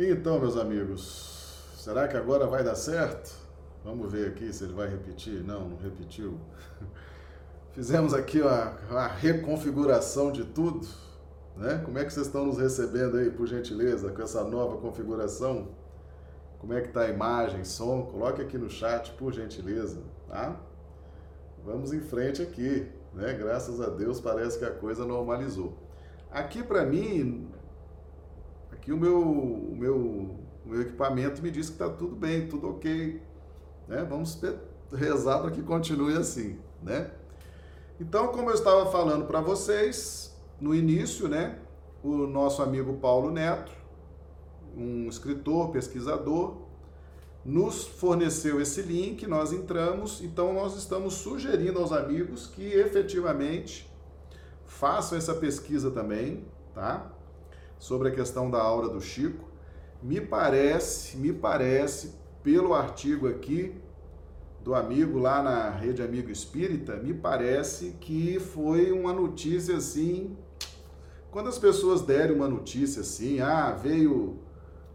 Então, meus amigos, será que agora vai dar certo? Vamos ver aqui se ele vai repetir. Não, não repetiu. Fizemos aqui a, a reconfiguração de tudo. Né? Como é que vocês estão nos recebendo aí, por gentileza, com essa nova configuração? Como é que está a imagem, som? Coloque aqui no chat, por gentileza, tá? Vamos em frente aqui, né? Graças a Deus parece que a coisa normalizou. Aqui para mim, aqui o meu, o meu, o meu equipamento me diz que está tudo bem, tudo ok, né? Vamos rezar para que continue assim, né? Então, como eu estava falando para vocês no início, né? O nosso amigo Paulo Neto, um escritor, pesquisador, nos forneceu esse link, nós entramos, então nós estamos sugerindo aos amigos que efetivamente façam essa pesquisa também, tá? Sobre a questão da aura do Chico. Me parece, me parece, pelo artigo aqui do amigo lá na Rede Amigo Espírita, me parece que foi uma notícia assim. Quando as pessoas derem uma notícia assim, ah, veio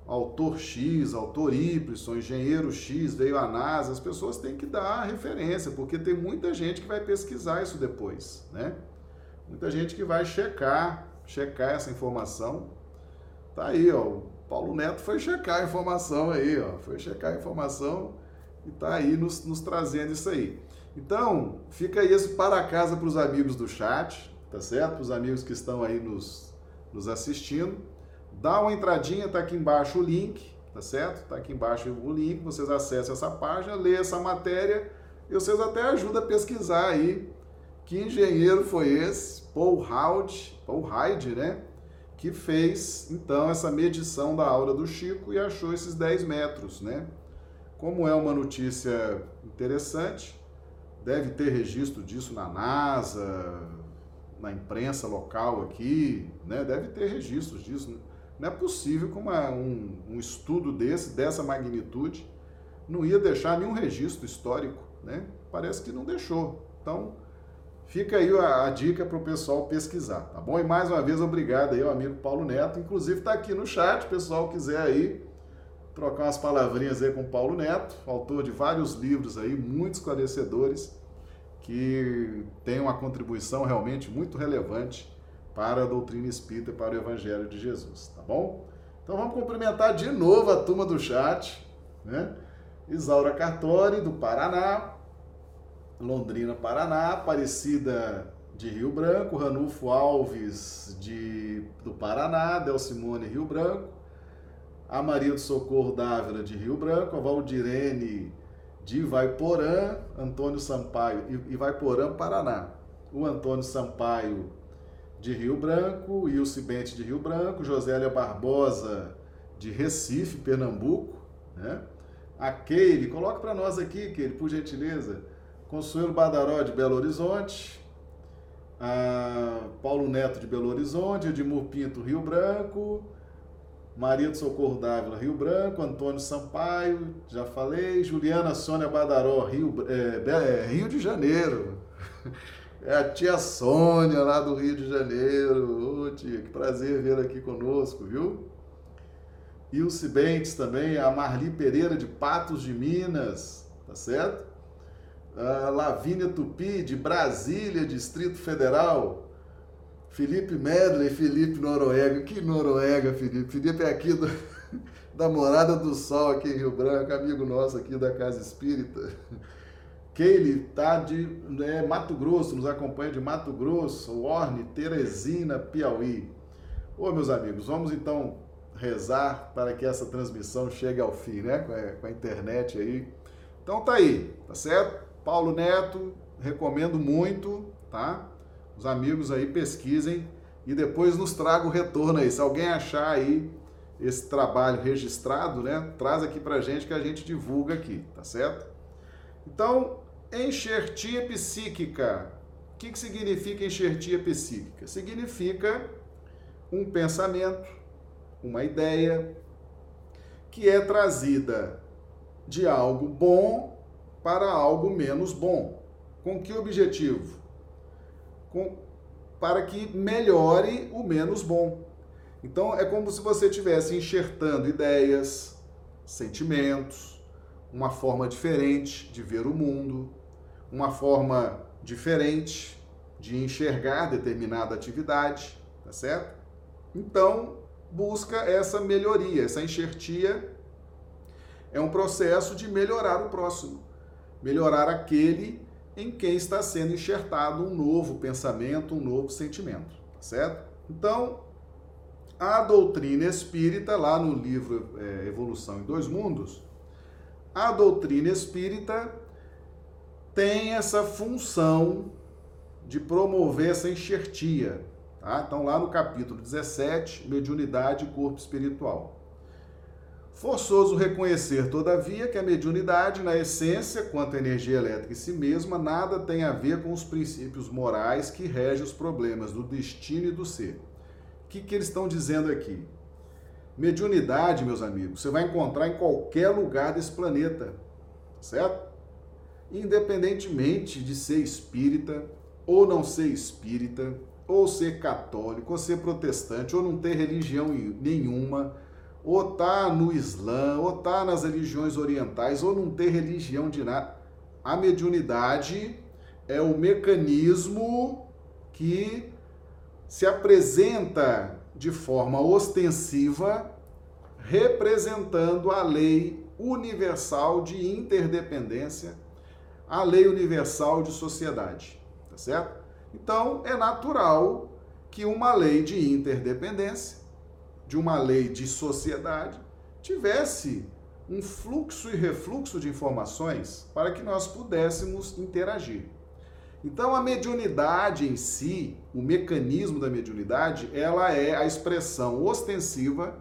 autor X, autor Y, engenheiro X, veio a NASA, as pessoas têm que dar a referência, porque tem muita gente que vai pesquisar isso depois, né? Muita gente que vai checar, checar essa informação. Tá aí, ó, o Paulo Neto foi checar a informação aí, ó, foi checar a informação e tá aí nos, nos trazendo isso aí. Então, fica aí esse para casa para os amigos do chat, tá certo? Os amigos que estão aí nos, nos assistindo. Dá uma entradinha, tá aqui embaixo o link, tá certo? Tá aqui embaixo o link, vocês acessam essa página, lê essa matéria e vocês até ajudam a pesquisar aí que engenheiro foi esse, Paul Hyde, Paul Hyde, né? Que fez então essa medição da aura do Chico e achou esses 10 metros, né? Como é uma notícia interessante, deve ter registro disso na NASA, na imprensa local aqui, né? Deve ter registros disso. Não é possível que um, um estudo desse, dessa magnitude, não ia deixar nenhum registro histórico, né? Parece que não deixou. Então, fica aí a, a dica para o pessoal pesquisar, tá bom? E mais uma vez, obrigado aí ao amigo Paulo Neto. Inclusive, está aqui no chat, pessoal quiser aí trocar umas palavrinhas aí com o Paulo Neto, autor de vários livros aí, muito esclarecedores, que tem uma contribuição realmente muito relevante para a doutrina espírita e para o Evangelho de Jesus, tá bom? Então vamos cumprimentar de novo a turma do chat, né? Isaura Cartori, do Paraná, Londrina, Paraná, Aparecida de Rio Branco, Ranulfo Alves de, do Paraná, Delcimone Rio Branco, a Maria do Socorro Dávila de Rio Branco, a Valdirene de Ivaiporã, Antônio Sampaio, Ivaiporã, Paraná, o Antônio Sampaio de Rio Branco, Ilse Bente de Rio Branco, Josélia Barbosa de Recife, Pernambuco, né? A Keire, coloca para nós aqui, Keire, por gentileza. Consuelo Badaró de Belo Horizonte, Paulo Neto de Belo Horizonte, Edmur Pinto, Rio Branco, Maria do Socorro Dávila, Rio Branco, Antônio Sampaio, já falei, Juliana Sônia Badaró, Rio, é, é, Rio de Janeiro. É a tia Sônia lá do Rio de Janeiro. Ô tia, que prazer vê-la aqui conosco, viu? Ilse Bentes também, a Marli Pereira de Patos de Minas, tá certo? A Lavínia Tupi de Brasília, Distrito Federal. Felipe Medley, Felipe Noruega. Que Noruega, Felipe? Felipe é aqui do, da Morada do Sol, aqui em Rio Branco, amigo nosso aqui da Casa Espírita. Keile tá de né, Mato Grosso, nos acompanha de Mato Grosso, Orne, Teresina, Piauí. Ô, meus amigos, vamos então rezar para que essa transmissão chegue ao fim, né? Com a, com a internet aí. Então tá aí, tá certo? Paulo Neto, recomendo muito, tá? Os amigos aí pesquisem e depois nos traga o retorno aí. Se alguém achar aí esse trabalho registrado, né? Traz aqui pra gente que a gente divulga aqui, tá certo? Então, enxertia psíquica. O que, que significa enxertia psíquica? Significa um pensamento, uma ideia que é trazida de algo bom para algo menos bom. Com que objetivo? Com, para que melhore o menos bom. Então é como se você estivesse enxertando ideias, sentimentos, uma forma diferente de ver o mundo, uma forma diferente de enxergar determinada atividade, tá certo? Então, busca essa melhoria, essa enxertia é um processo de melhorar o próximo, melhorar aquele em quem está sendo enxertado um novo pensamento, um novo sentimento, tá certo? Então, a doutrina espírita, lá no livro é, Evolução em Dois Mundos, a doutrina espírita tem essa função de promover essa enxertia. Tá? Então, lá no capítulo 17, Mediunidade e Corpo Espiritual. Forçoso reconhecer, todavia, que a mediunidade, na essência, quanto à energia elétrica em si mesma, nada tem a ver com os princípios morais que regem os problemas do destino e do ser. O que, que eles estão dizendo aqui? Mediunidade, meus amigos, você vai encontrar em qualquer lugar desse planeta, certo? Independentemente de ser espírita ou não ser espírita, ou ser católico, ou ser protestante, ou não ter religião nenhuma, ou tá no Islã, ou tá nas religiões orientais, ou não ter religião de nada. A mediunidade é o mecanismo que se apresenta de forma ostensiva, representando a lei universal de interdependência, a lei universal de sociedade, tá certo? Então, é natural que uma lei de interdependência, de uma lei de sociedade, tivesse um fluxo e refluxo de informações para que nós pudéssemos interagir. Então, a mediunidade em si, o mecanismo da mediunidade, ela é a expressão ostensiva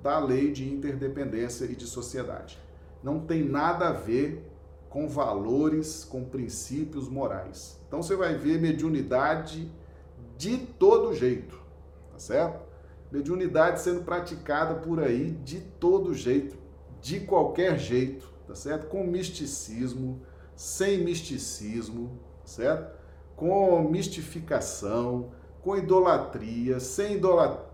da lei de interdependência e de sociedade. Não tem nada a ver com valores, com princípios morais. Então você vai ver mediunidade de todo jeito, tá certo? Mediunidade sendo praticada por aí de todo jeito, de qualquer jeito, tá certo? Com misticismo, sem misticismo, certo? Com mistificação, com idolatria, sem idolatria,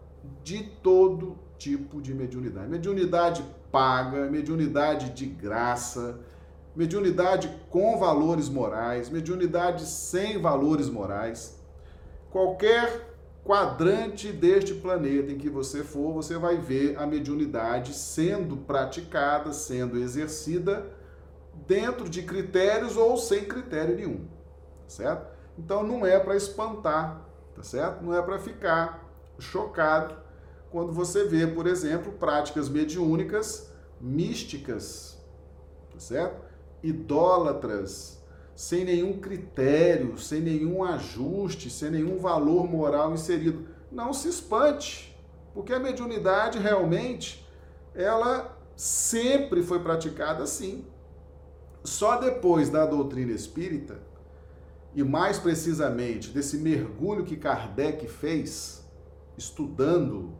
de todo tipo de mediunidade. Mediunidade paga, mediunidade de graça, mediunidade com valores morais, mediunidade sem valores morais. Qualquer quadrante deste planeta em que você for, você vai ver a mediunidade sendo praticada, sendo exercida dentro de critérios ou sem critério nenhum, certo? Então não é para espantar, tá certo? Não é para ficar chocado quando você vê, por exemplo, práticas mediúnicas místicas, tá certo? idólatras, sem nenhum critério, sem nenhum ajuste, sem nenhum valor moral inserido. Não se espante, porque a mediunidade realmente ela sempre foi praticada assim. Só depois da doutrina espírita, e mais precisamente desse mergulho que Kardec fez, estudando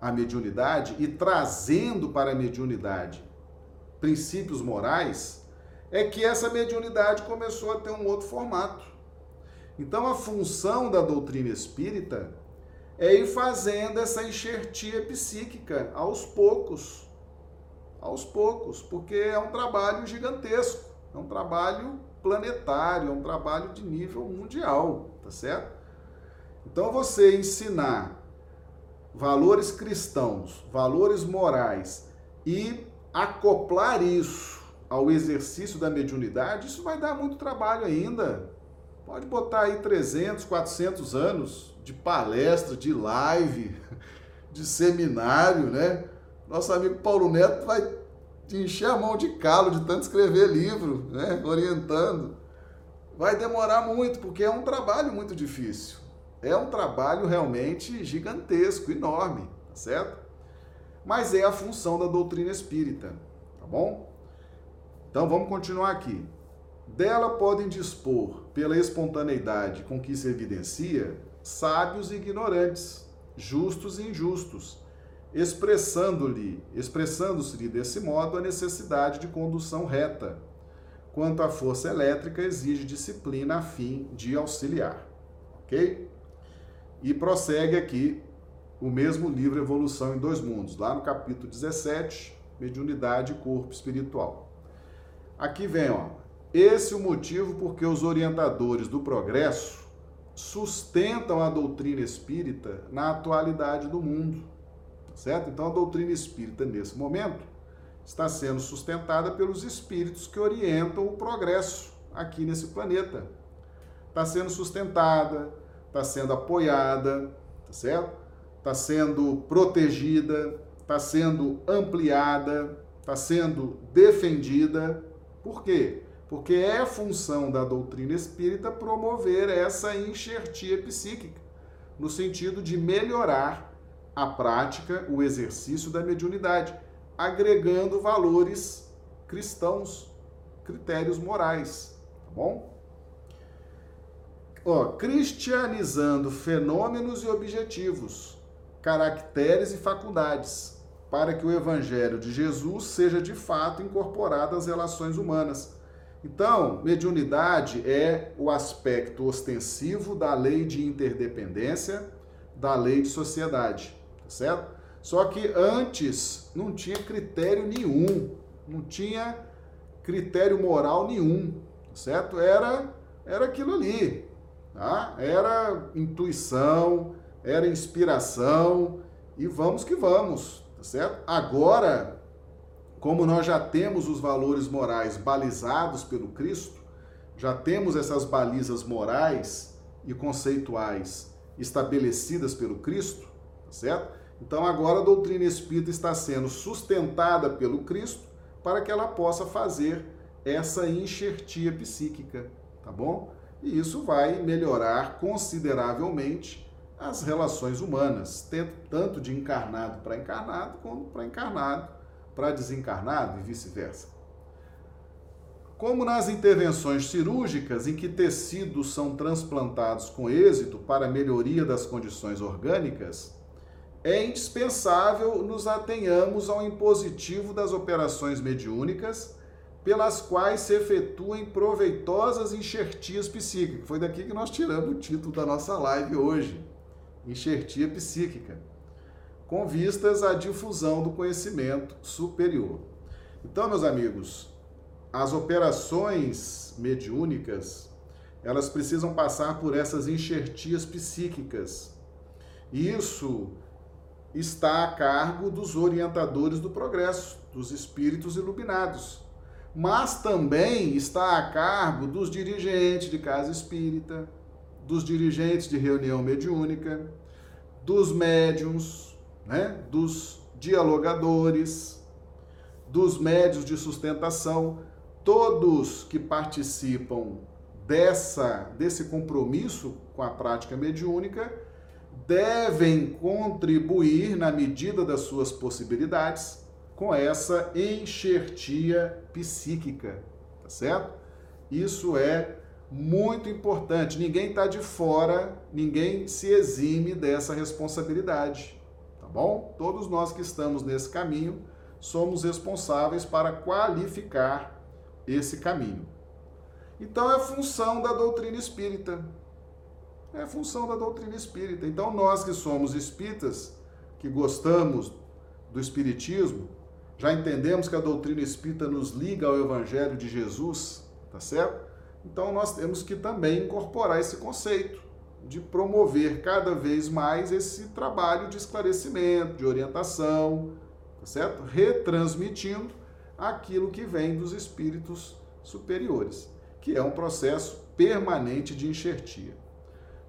a mediunidade e trazendo para a mediunidade princípios morais, é que essa mediunidade começou a ter um outro formato. Então a função da doutrina espírita é ir fazendo essa enxertia psíquica aos poucos. Aos poucos, porque é um trabalho gigantesco, é um trabalho planetário, é um trabalho de nível mundial, tá certo? Então você ensinar valores cristãos, valores morais e acoplar isso ao exercício da mediunidade, isso vai dar muito trabalho ainda. Pode botar aí 300, 400 anos de palestra, de live, de seminário, né? Nosso amigo Paulo Neto vai encher a mão de calo de tanto escrever livro, né? Orientando. Vai demorar muito, porque é um trabalho muito difícil. É um trabalho realmente gigantesco, enorme, tá certo? mas é a função da doutrina espírita, tá bom? Então vamos continuar aqui. Dela podem dispor, pela espontaneidade com que se evidencia, sábios e ignorantes, justos e injustos, expressando-lhe, expressando-se-lhe desse modo a necessidade de condução reta, quanto à força elétrica exige disciplina a fim de auxiliar. OK? E prossegue aqui o mesmo livro Evolução em Dois Mundos, lá no capítulo 17, Mediunidade e Corpo Espiritual. Aqui vem, ó, esse é o motivo porque os orientadores do progresso sustentam a doutrina espírita na atualidade do mundo, certo? Então a doutrina espírita nesse momento está sendo sustentada pelos espíritos que orientam o progresso aqui nesse planeta. Está sendo sustentada, está sendo apoiada, tá certo? Está sendo protegida, está sendo ampliada, está sendo defendida. Por quê? Porque é função da doutrina espírita promover essa enxertia psíquica, no sentido de melhorar a prática, o exercício da mediunidade, agregando valores cristãos, critérios morais, tá bom? Ó, cristianizando fenômenos e objetivos, caracteres e faculdades, para que o evangelho de Jesus seja de fato incorporado às relações humanas então, mediunidade é o aspecto ostensivo da lei de interdependência, da lei de sociedade, tá certo? Só que antes não tinha critério nenhum, não tinha critério moral nenhum, tá certo? Era era aquilo ali, tá? Era intuição, era inspiração e vamos que vamos, tá certo? Agora como nós já temos os valores morais balizados pelo Cristo, já temos essas balizas morais e conceituais estabelecidas pelo Cristo, tá certo? Então agora a doutrina espírita está sendo sustentada pelo Cristo para que ela possa fazer essa enxertia psíquica, tá bom? E isso vai melhorar consideravelmente as relações humanas, tanto de encarnado para encarnado, como para encarnado para desencarnado e vice-versa. Como nas intervenções cirúrgicas em que tecidos são transplantados com êxito para melhoria das condições orgânicas, é indispensável nos atenhamos ao impositivo das operações mediúnicas pelas quais se efetuem proveitosas enxertias psíquicas. Foi daqui que nós tiramos o título da nossa live hoje, enxertia psíquica com vistas à difusão do conhecimento superior. Então, meus amigos, as operações mediúnicas, elas precisam passar por essas enxertias psíquicas. Isso está a cargo dos orientadores do progresso, dos espíritos iluminados. Mas também está a cargo dos dirigentes de casa espírita, dos dirigentes de reunião mediúnica, dos médiums, né, dos dialogadores, dos médios de sustentação, todos que participam dessa desse compromisso com a prática mediúnica devem contribuir na medida das suas possibilidades com essa enxertia psíquica, tá certo? Isso é muito importante. Ninguém está de fora, ninguém se exime dessa responsabilidade tá bom? Todos nós que estamos nesse caminho somos responsáveis para qualificar esse caminho. Então é função da doutrina espírita. É função da doutrina espírita. Então nós que somos espíritas, que gostamos do espiritismo, já entendemos que a doutrina espírita nos liga ao evangelho de Jesus, tá certo? Então nós temos que também incorporar esse conceito de promover cada vez mais esse trabalho de esclarecimento, de orientação, tá certo? Retransmitindo aquilo que vem dos espíritos superiores, que é um processo permanente de enxertia.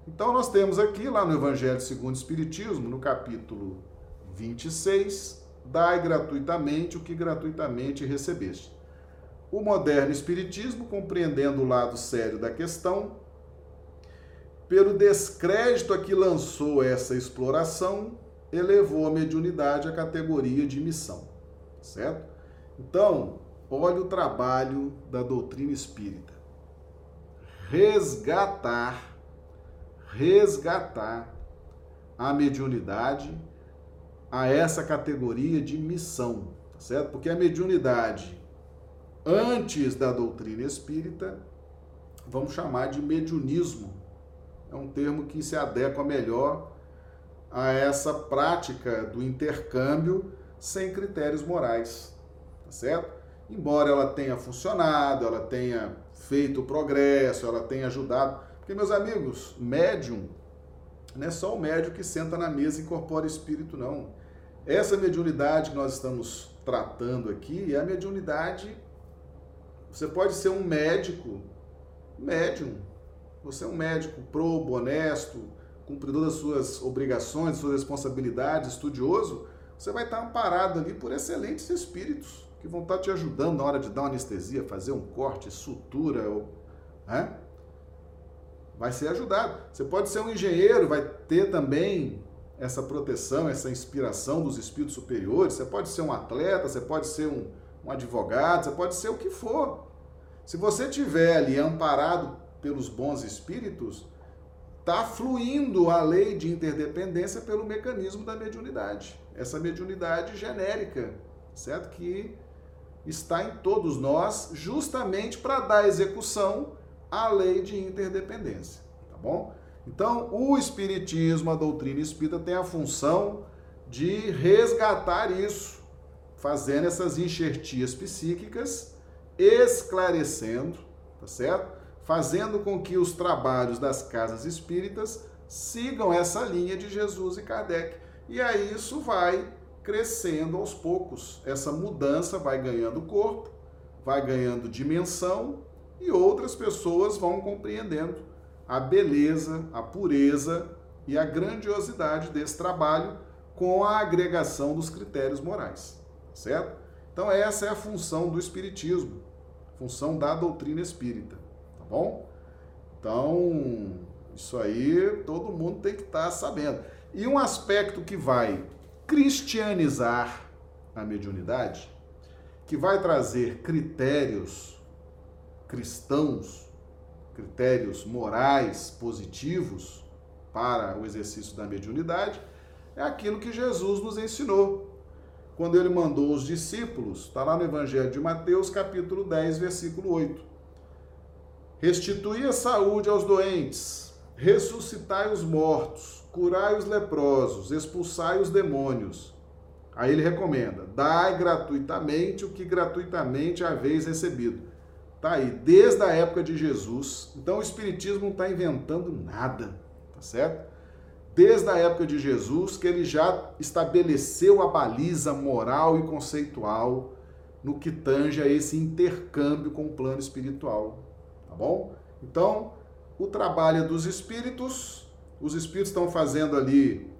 Então nós temos aqui lá no Evangelho segundo o Espiritismo, no capítulo 26, dai gratuitamente o que gratuitamente recebeste. O moderno espiritismo, compreendendo o lado sério da questão, pelo descrédito a que lançou essa exploração, elevou a mediunidade à categoria de missão, certo? Então, olha o trabalho da doutrina espírita. Resgatar, resgatar a mediunidade a essa categoria de missão, certo? Porque a mediunidade, antes da doutrina espírita, vamos chamar de mediunismo, é um termo que se adequa melhor a essa prática do intercâmbio sem critérios morais, tá certo? Embora ela tenha funcionado, ela tenha feito progresso, ela tenha ajudado. Porque, meus amigos, médium não é só o médium que senta na mesa e incorpora espírito, não. Essa mediunidade que nós estamos tratando aqui é a mediunidade. Você pode ser um médico, médium. Você é um médico probo, honesto, cumpridor das suas obrigações, suas responsabilidades, estudioso. Você vai estar amparado ali por excelentes espíritos que vão estar te ajudando na hora de dar uma anestesia, fazer um corte, sutura, né? vai ser ajudado. Você pode ser um engenheiro, vai ter também essa proteção, essa inspiração dos espíritos superiores. Você pode ser um atleta, você pode ser um, um advogado, você pode ser o que for. Se você tiver ali amparado pelos bons espíritos, está fluindo a lei de interdependência pelo mecanismo da mediunidade. Essa mediunidade genérica, certo? Que está em todos nós, justamente para dar execução à lei de interdependência, tá bom? Então, o espiritismo, a doutrina espírita tem a função de resgatar isso, fazendo essas enxertias psíquicas, esclarecendo, tá certo? Fazendo com que os trabalhos das casas espíritas sigam essa linha de Jesus e Kardec. E aí isso vai crescendo aos poucos. Essa mudança vai ganhando corpo, vai ganhando dimensão e outras pessoas vão compreendendo a beleza, a pureza e a grandiosidade desse trabalho com a agregação dos critérios morais, certo? Então essa é a função do espiritismo, função da doutrina espírita, tá bom? Então, isso aí todo mundo tem que estar tá sabendo. E um aspecto que vai cristianizar a mediunidade, que vai trazer critérios cristãos, critérios morais positivos para o exercício da mediunidade, é aquilo que Jesus nos ensinou. Quando ele mandou os discípulos, está lá no Evangelho de Mateus, capítulo 10, versículo 8. Restitui a saúde aos doentes, ressuscitai os mortos, curai os leprosos, expulsai os demônios. Aí ele recomenda: dai gratuitamente o que gratuitamente haveis recebido. Tá aí, desde a época de Jesus. Então o Espiritismo não está inventando nada, tá certo? Desde a época de Jesus, que ele já estabeleceu a baliza moral e conceitual no que tange a esse intercâmbio com o plano espiritual, tá bom? Então, o trabalho dos espíritos os espíritos estão fazendo ali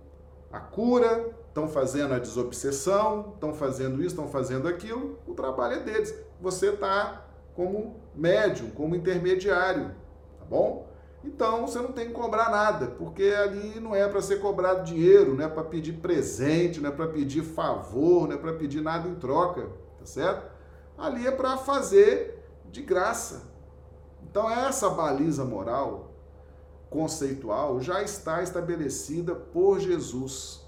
a cura, estão fazendo a desobsessão, estão fazendo isso, estão fazendo aquilo, o trabalho é deles. Você está como médium, como intermediário, tá bom? Então você não tem que cobrar nada, porque ali não é para ser cobrado dinheiro, não é para pedir presente, não é para pedir favor, não é para pedir nada em troca, tá certo? Ali é para fazer de graça. Então essa baliza moral conceitual já está estabelecida por Jesus.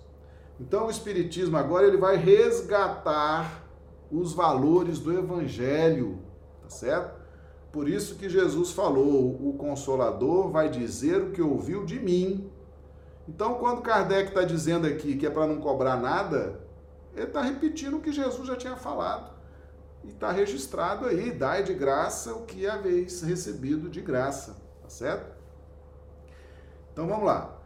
Então o espiritismo agora ele vai resgatar os valores do evangelho, tá certo? Por isso que Jesus falou, o consolador vai dizer o que ouviu de mim. Então, quando Kardec está dizendo aqui que é para não cobrar nada, ele está repetindo o que Jesus já tinha falado. E está registrado aí, dai de graça o que haveis recebido de graça, tá certo? Então vamos lá.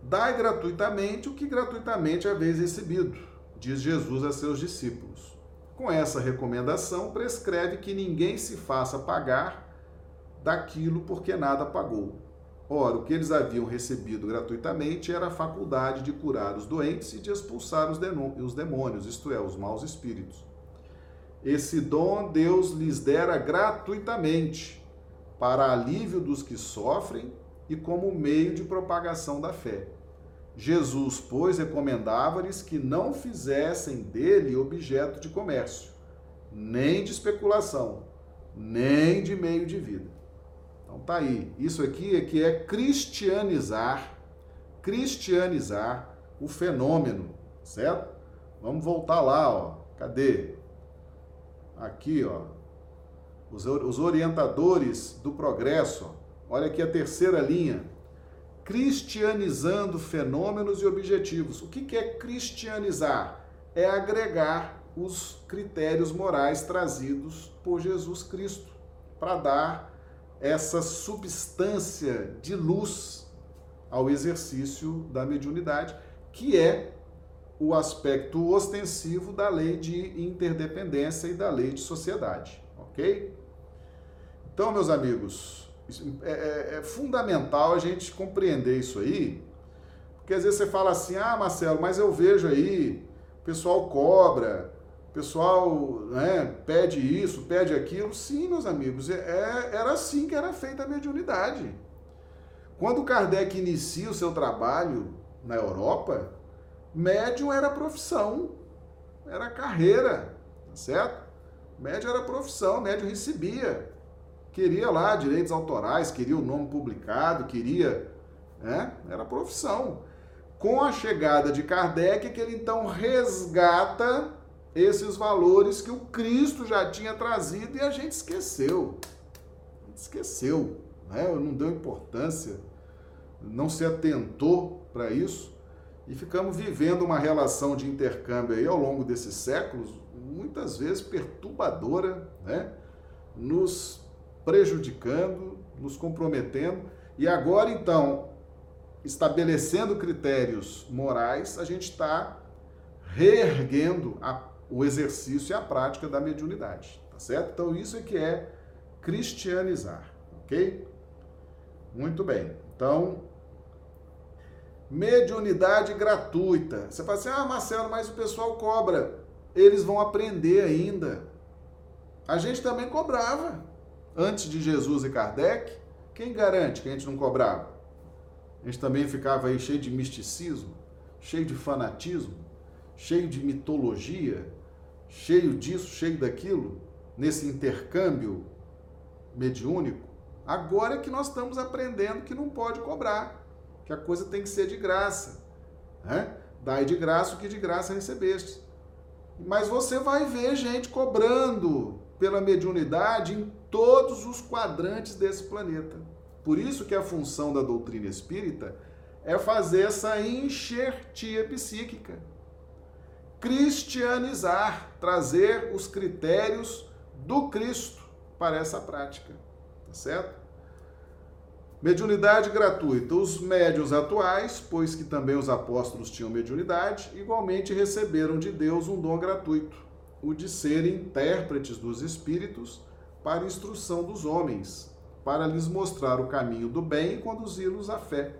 Dai gratuitamente o que gratuitamente haveis recebido, diz Jesus a seus discípulos. Com essa recomendação, prescreve que ninguém se faça pagar daquilo porque nada pagou. Ora, o que eles haviam recebido gratuitamente era a faculdade de curar os doentes e de expulsar os demônios, isto é, os maus espíritos. Esse dom Deus lhes dera gratuitamente, para alívio dos que sofrem e como meio de propagação da fé. Jesus, pois, recomendava-lhes que não fizessem dele objeto de comércio, nem de especulação, nem de meio de vida. Então tá aí. Isso aqui é que é cristianizar, cristianizar o fenômeno, certo? Vamos voltar lá, ó. Cadê? Aqui, ó. Os, orientadores do progresso, ó Olha aqui a terceira linha. Cristianizando fenômenos e objetivos. O que é cristianizar? É agregar os critérios morais trazidos por Jesus Cristo para dar essa substância de luz ao exercício da mediunidade, que é o aspecto ostensivo da lei de interdependência e da lei de sociedade, ok? Então, meus amigos, é, é, é, fundamental a gente compreender isso aí, porque às vezes você fala assim, ah, Marcelo, mas eu vejo aí, o pessoal cobra, o pessoal né, pede isso, pede aquilo. Sim, meus amigos, é, é, era assim que era feita a mediunidade. Quando Kardec inicia o seu trabalho na Europa, médium era profissão, era carreira, tá certo? Médium era profissão, médium recebia queria lá direitos autorais, queria o nome publicado, queria. Né? Era profissão. Com a chegada de Kardec, é que ele então resgata esses valores que o Cristo já tinha trazido e a gente esqueceu. A gente esqueceu, né? não deu importância, não se atentou para isso e ficamos vivendo uma relação de intercâmbio aí ao longo desses séculos, muitas vezes perturbadora, né? nos prejudicando, nos comprometendo. E agora, então, estabelecendo critérios morais, a gente está reerguendo a, o exercício e a prática da mediunidade, tá certo? Então, isso é que é cristianizar, ok? Muito bem. Então, mediunidade gratuita. Você fala assim, ah, Marcelo, mas o pessoal cobra. Eles vão aprender ainda. A gente também cobrava antes de Jesus e Kardec, quem garante que a gente não cobrava? A gente também ficava aí cheio de misticismo, cheio de fanatismo, cheio de mitologia, cheio disso, cheio daquilo, nesse intercâmbio mediúnico. Agora é que nós estamos aprendendo que não pode cobrar, que a coisa tem que ser de graça. Né? Dai de graça o que de graça recebeste. Mas você vai ver gente cobrando pela mediunidade em todos os quadrantes desse planeta. Por isso que a função da doutrina espírita é fazer essa enxertia psíquica. Cristianizar, trazer os critérios do Cristo para essa prática. Tá certo? Mediunidade gratuita. Os médios atuais, pois que também os apóstolos tinham mediunidade, igualmente receberam de Deus um dom gratuito, o de serem intérpretes dos espíritos para instrução dos homens, para lhes mostrar o caminho do bem e conduzi-los à fé.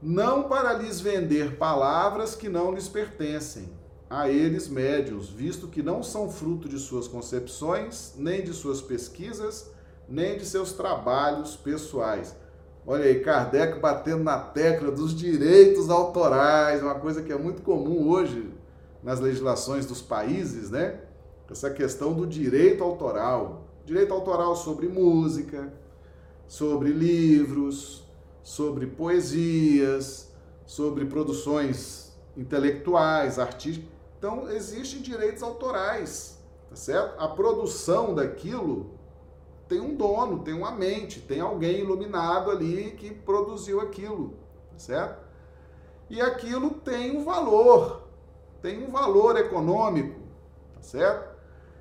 Não para lhes vender palavras que não lhes pertencem, a eles médios, visto que não são fruto de suas concepções, nem de suas pesquisas, nem de seus trabalhos pessoais. Olha aí, Kardec batendo na tecla dos direitos autorais, uma coisa que é muito comum hoje nas legislações dos países, né? Essa questão do direito autoral direito autoral sobre música, sobre livros, sobre poesias, sobre produções intelectuais, artísticas. Então, existem direitos autorais, tá certo? A produção daquilo tem um dono, tem uma mente, tem alguém iluminado ali que produziu aquilo, tá certo? E aquilo tem um valor, tem um valor econômico, tá certo?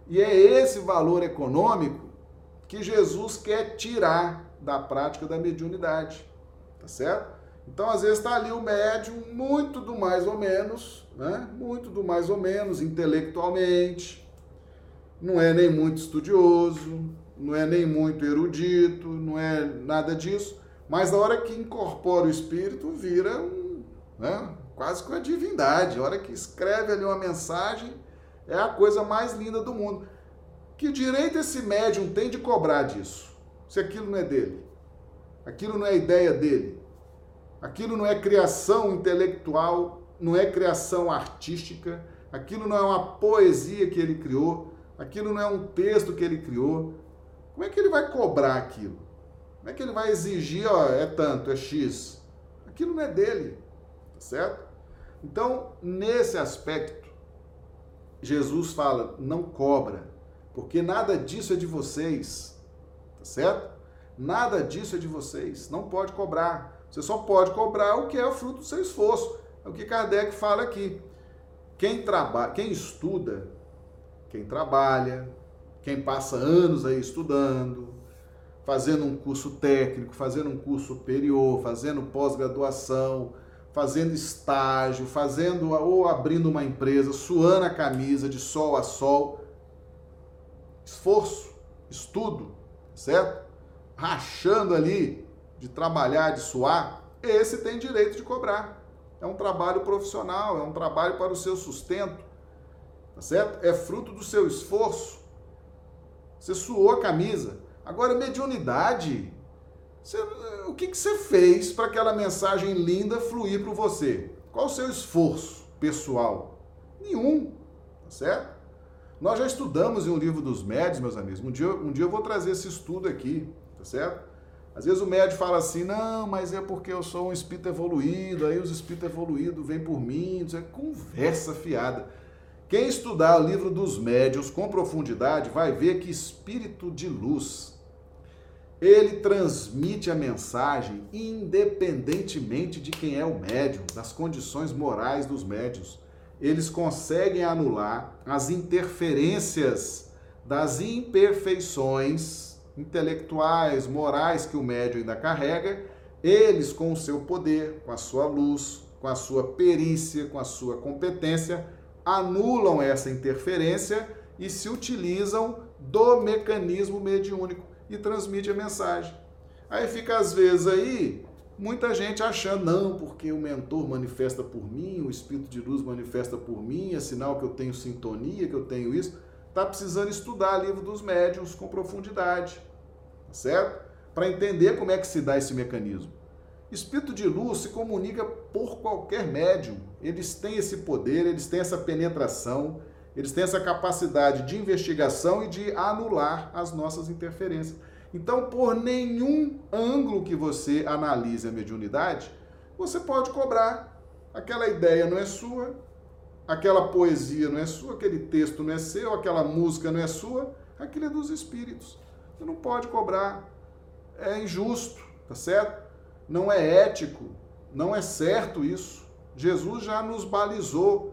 E é esse valor econômico que Jesus quer tirar da prática da mediunidade, tá certo? Então, às vezes, está ali o médium muito do mais ou menos, né? Muito do mais ou menos, intelectualmente, não é nem muito estudioso, não é nem muito erudito, não é nada disso, mas na hora que incorpora o espírito, vira um, né? Quase que uma divindade. A hora que escreve ali uma mensagem, é a coisa mais linda do mundo. Que direito esse médium tem de cobrar disso? Se aquilo não é dele, aquilo não é ideia dele, aquilo não é criação intelectual, não é criação artística, aquilo não é uma poesia que ele criou, aquilo não é um texto que ele criou. Como é que ele vai cobrar aquilo? Como é que ele vai exigir, ó, é tanto, é X? Aquilo não é dele, tá certo? Então, nesse aspecto, Jesus fala: não cobra, porque nada disso é de vocês, tá certo? Nada disso é de vocês, não pode cobrar. Você só pode cobrar o que é o fruto do seu esforço. É o que Kardec fala aqui. Quem trabalha, quem estuda, quem trabalha, quem passa anos aí estudando, fazendo um curso técnico, fazendo um curso superior, fazendo pós-graduação, fazendo estágio, fazendo ou abrindo uma empresa, suando a camisa de sol a sol, esforço, estudo, certo? Rachando ali de trabalhar, de suar, esse tem direito de cobrar. É um trabalho profissional, é um trabalho para o seu sustento, tá certo? É fruto do seu esforço. Você suou a camisa. Agora, mediunidade, você, o que, que você fez para aquela mensagem linda fluir para você? Qual o seu esforço pessoal? Nenhum, tá certo? Nós já estudamos em um livro dos médios, meus amigos. Um dia, um dia eu vou trazer esse estudo aqui, tá certo? Às vezes o médico fala assim, não, mas é porque eu sou um espírito evoluído, aí os espíritos evoluídos vêm por mim, é conversa fiada. Quem estudar o livro dos médios com profundidade vai ver que espírito de luz, ele transmite a mensagem independentemente de quem é o médium, das condições morais dos médios. Eles conseguem anular as interferências das imperfeições intelectuais, morais que o médium ainda carrega, eles com o seu poder, com a sua luz, com a sua perícia, com a sua competência, anulam essa interferência e se utilizam do mecanismo mediúnico e transmite a mensagem. Aí fica às vezes aí muita gente achando, não, porque o mentor manifesta por mim, o espírito de luz manifesta por mim, é sinal que eu tenho sintonia, que eu tenho isso. Está precisando estudar livro dos médiuns com profundidade, tá certo? Para entender como é que se dá esse mecanismo. Espírito de luz se comunica por qualquer médium. Eles têm esse poder, eles têm essa penetração, eles têm essa capacidade de investigação e de anular as nossas interferências. Então, por nenhum ângulo que você analise a mediunidade, você pode cobrar. Aquela ideia não é sua, aquela poesia não é sua, aquele texto não é seu, aquela música não é sua, aquilo é dos espíritos. Você não pode cobrar. É injusto, tá certo? Não é ético, não é certo isso. Jesus já nos balizou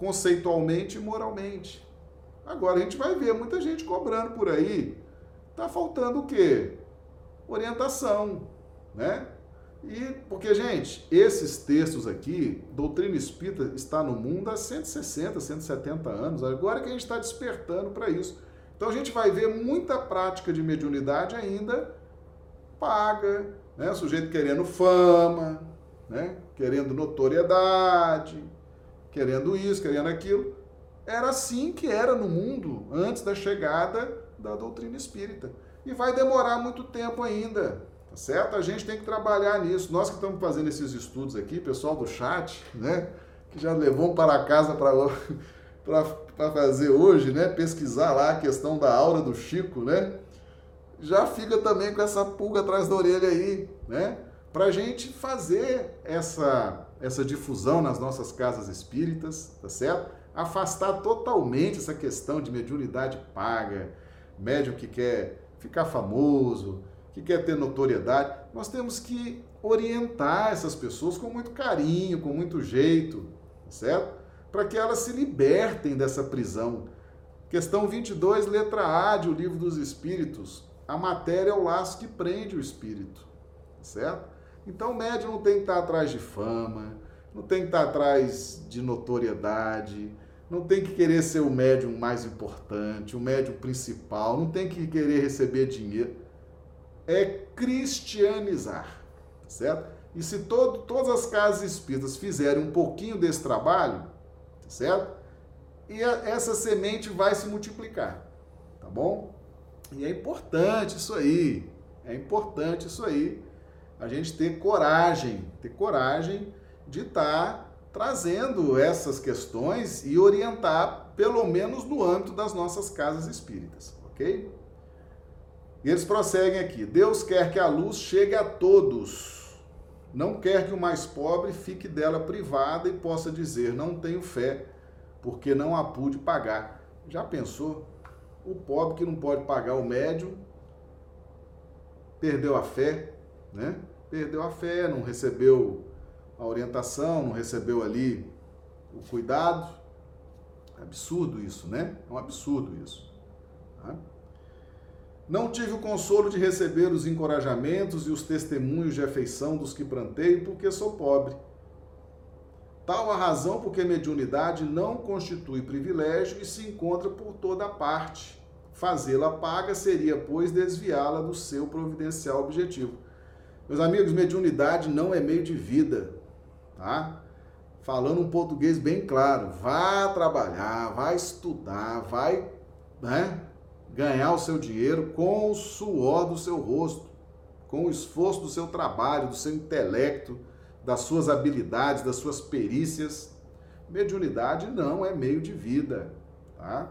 conceitualmente e moralmente. Agora a gente vai ver muita gente cobrando por aí. Tá faltando o quê? Orientação, né? E porque, gente, esses textos aqui, doutrina espírita está no mundo há 160, 170 anos. Agora que a gente está despertando para isso. Então a gente vai ver muita prática de mediunidade ainda paga, né? O sujeito querendo fama, né? querendo notoriedade, querendo isso, querendo aquilo. Era assim que era no mundo antes da chegada da doutrina espírita. E vai demorar muito tempo ainda, tá certo? A gente tem que trabalhar nisso. Nós que estamos fazendo esses estudos aqui, pessoal do chat, né? Que já levou para casa para fazer hoje, né? Pesquisar lá a questão da aura do Chico, né? Já fica também com essa pulga atrás da orelha aí, né? Para gente fazer essa essa difusão nas nossas casas espíritas, tá certo? Afastar totalmente essa questão de mediunidade paga, médium que quer ficar famoso, que quer ter notoriedade. Nós temos que orientar essas pessoas com muito carinho, com muito jeito, tá certo? Para que elas se libertem dessa prisão. Questão 22, letra A de O Livro dos Espíritos. A matéria é o laço que prende o espírito, tá certo? Então o médium não tem que estar atrás de fama, não tem que estar atrás de notoriedade, não tem que querer ser o médium mais importante, o médium principal, não tem que querer receber dinheiro. É cristianizar, certo? E se todo, todas as casas espíritas fizerem um pouquinho desse trabalho, certo? E a, essa semente vai se multiplicar, tá bom? E é importante isso aí, é importante isso aí a gente ter coragem, ter coragem de estar tá trazendo essas questões e orientar, pelo menos no âmbito das nossas casas espíritas, ok? E eles prosseguem aqui: Deus quer que a luz chegue a todos, não quer que o mais pobre fique dela privada e possa dizer: Não tenho fé, porque não a pude pagar. Já pensou? O pobre que não pode pagar o médium perdeu a fé, né? Perdeu a fé, não recebeu a orientação, não recebeu ali o cuidado. É absurdo isso, né? É um absurdo isso. Tá? Não tive o consolo de receber os encorajamentos e os testemunhos de afeição dos que plantei, porque sou pobre. Tal a razão porque mediunidade não constitui privilégio e se encontra por toda parte. Fazê-la paga seria, pois, desviá-la do seu providencial objetivo. Meus amigos, mediunidade não é meio de vida, tá? Falando um português bem claro, vá trabalhar, vai estudar, vai, né, ganhar o seu dinheiro com o suor do seu rosto, com o esforço do seu trabalho, do seu intelecto, das suas habilidades, das suas perícias. Mediunidade não é meio de vida, tá?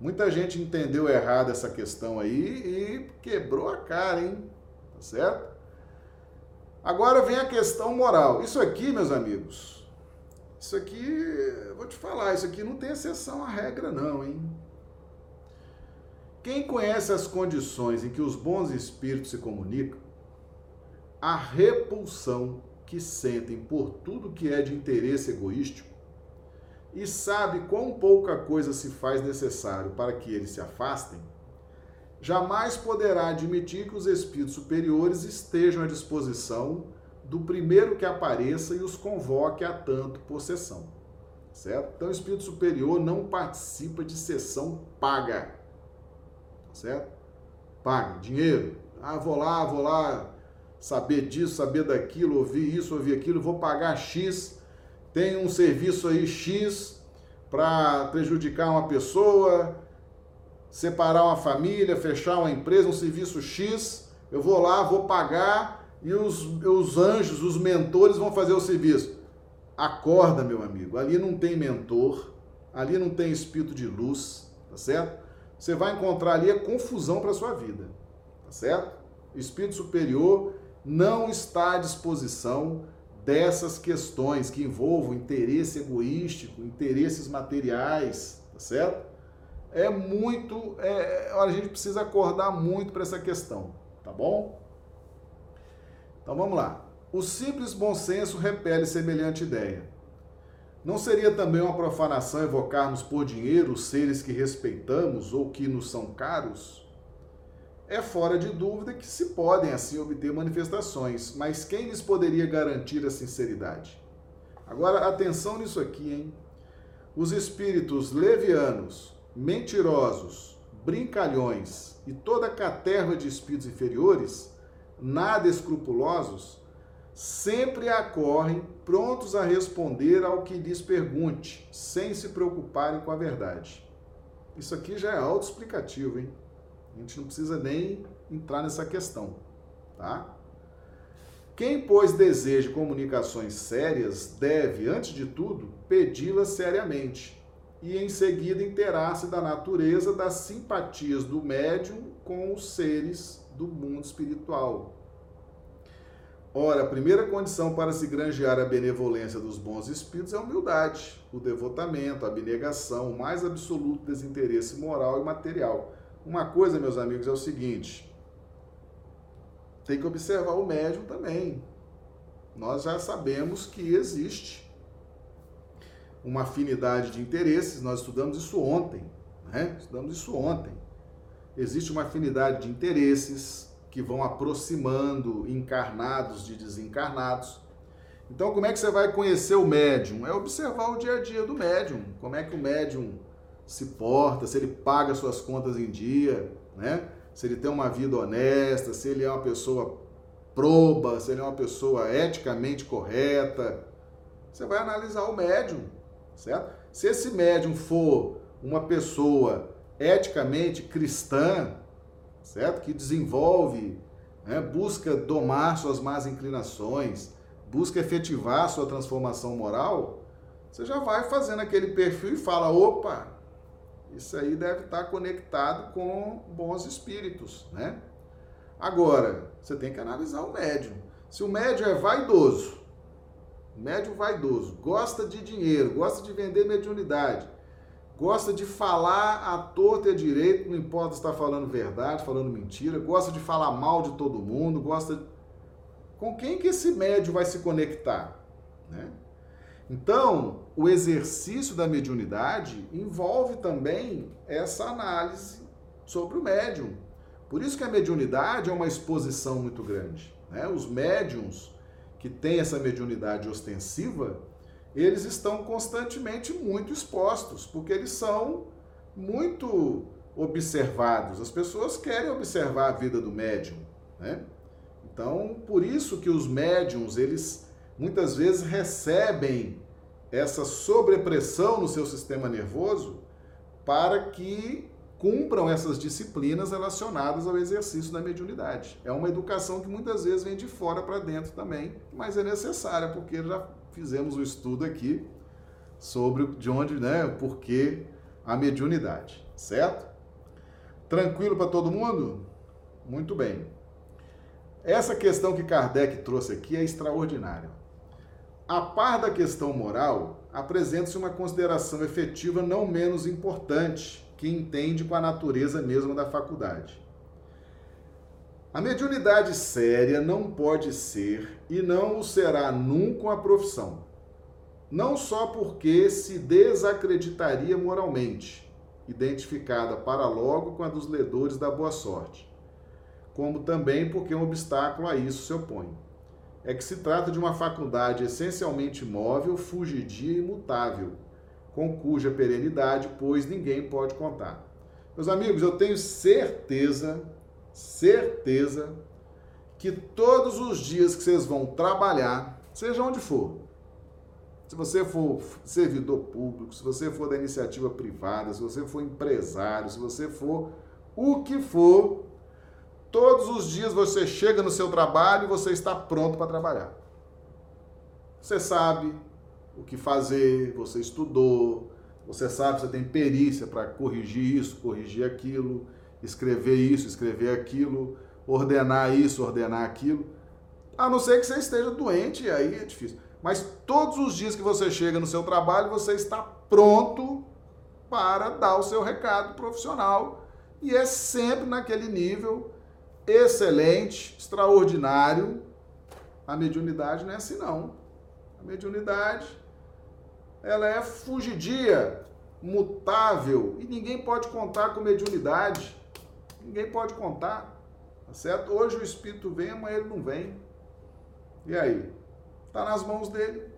Muita gente entendeu errado essa questão aí e quebrou a cara, hein? Tá certo? Agora vem a questão moral. Isso aqui, meus amigos, isso aqui, vou te falar, isso aqui não tem exceção à regra, não, hein? Quem conhece as condições em que os bons espíritos se comunicam, a repulsão que sentem por tudo que é de interesse egoístico e sabe quão pouca coisa se faz necessário para que eles se afastem, jamais poderá admitir que os espíritos superiores estejam à disposição do primeiro que apareça e os convoque a tanto possessão. Certo? Então, o espírito superior não participa de sessão paga certo? Paga, dinheiro. Ah, vou lá, vou lá saber disso, saber daquilo, ouvir isso, ouvir aquilo, vou pagar X. Tem um serviço aí X para prejudicar uma pessoa, separar uma família, fechar uma empresa, um serviço X. Eu vou lá, vou pagar e os, os anjos, os mentores vão fazer o serviço. Acorda, meu amigo. Ali não tem mentor, ali não tem espírito de luz, tá certo? você vai encontrar ali a confusão para sua vida, tá certo? O espírito superior não está à disposição dessas questões que envolvam interesse egoístico, interesses materiais, tá certo? É muito, é, a gente precisa acordar muito para essa questão, tá bom? Então vamos lá. O simples bom senso repele semelhante ideia. Não seria também uma profanação evocarmos por dinheiro os seres que respeitamos ou que nos são caros? É fora de dúvida que se podem assim obter manifestações, mas quem lhes poderia garantir a sinceridade? Agora, atenção nisso aqui, hein? Os espíritos levianos, mentirosos, brincalhões e toda a caterva de espíritos inferiores, nada escrupulosos, sempre acorrem prontos a responder ao que lhes pergunte, sem se preocuparem com a verdade. Isso aqui já é autoexplicativo, hein? A gente não precisa nem entrar nessa questão, tá? Quem, pois, deseja comunicações sérias, deve, antes de tudo, pedi-las seriamente e, em seguida, interar-se da natureza das simpatias do médium com os seres do mundo espiritual, Ora, a primeira condição para se granjear a benevolência dos bons espíritos é a humildade, o devotamento, a abnegação, o mais absoluto desinteresse moral e material. Uma coisa, meus amigos, é o seguinte: tem que observar o médium também. Nós já sabemos que existe uma afinidade de interesses, nós estudamos isso ontem, né? Estudamos isso ontem. Existe uma afinidade de interesses, que vão aproximando encarnados de desencarnados. Então, como é que você vai conhecer o médium? É observar o dia a dia do médium. Como é que o médium se porta, se ele paga suas contas em dia, né? Se ele tem uma vida honesta, se ele é uma pessoa proba, se ele é uma pessoa eticamente correta. Você vai analisar o médium, certo? Se esse médium for uma pessoa eticamente cristã, certo? Que desenvolve, né? busca domar suas más inclinações, busca efetivar sua transformação moral, você já vai fazendo aquele perfil e fala: opa, isso aí deve estar conectado com bons espíritos, né? Agora, você tem que analisar o médium. Se o médium é vaidoso, médium vaidoso, gosta de dinheiro, gosta de vender mediunidade, gosta de falar à torta e à direito, não importa se está falando verdade, falando mentira, gosta de falar mal de todo mundo, gosta. Com quem que esse médium vai se conectar? Né? Então, o exercício da mediunidade envolve também essa análise sobre o médium. Por isso que a mediunidade é uma exposição muito grande. Né? Os médiums que têm essa mediunidade ostensiva, eles estão constantemente muito expostos, porque eles são muito observados. As pessoas querem observar a vida do médium, né? Então, por isso que os médiums, eles muitas vezes recebem essa sobrepressão no seu sistema nervoso para que cumpram essas disciplinas relacionadas ao exercício da mediunidade. É uma educação que muitas vezes vem de fora para dentro também, mas é necessária porque já fizemos o estudo aqui sobre de onde, né, por que a mediunidade, certo? Tranquilo para todo mundo? Muito bem. Essa questão que Kardec trouxe aqui é extraordinária. A par da questão moral, apresenta-se uma consideração efetiva não menos importante, que entende com a natureza mesma da faculdade. A mediunidade séria não pode ser e não o será nunca a profissão. Não só porque se desacreditaria moralmente, identificada para logo com a dos ledores da boa sorte, como também porque um obstáculo a isso se opõe. É que se trata de uma faculdade essencialmente móvel, fugidia e imutável, com cuja perenidade, pois, ninguém pode contar. Meus amigos, eu tenho certeza, certeza, que todos os dias que vocês vão trabalhar, seja onde for, se você for servidor público, se você for da iniciativa privada, se você for empresário, se você for o que for, todos os dias você chega no seu trabalho e você está pronto para trabalhar. Você sabe o que fazer, você estudou, você sabe, você tem perícia para corrigir isso, corrigir aquilo, escrever isso, escrever aquilo, ordenar isso, ordenar aquilo. A não ser que você esteja doente, aí é difícil. Mas todos os dias que você chega no seu trabalho, você está pronto para dar o seu recado profissional e é sempre naquele nível excelente, extraordinário. A mediunidade não é assim não. A mediunidade ela é fugidia, mutável e ninguém pode contar com mediunidade. Ninguém pode contar, tá certo? Hoje o espírito vem, amanhã ele não vem. E aí? Está nas mãos dele.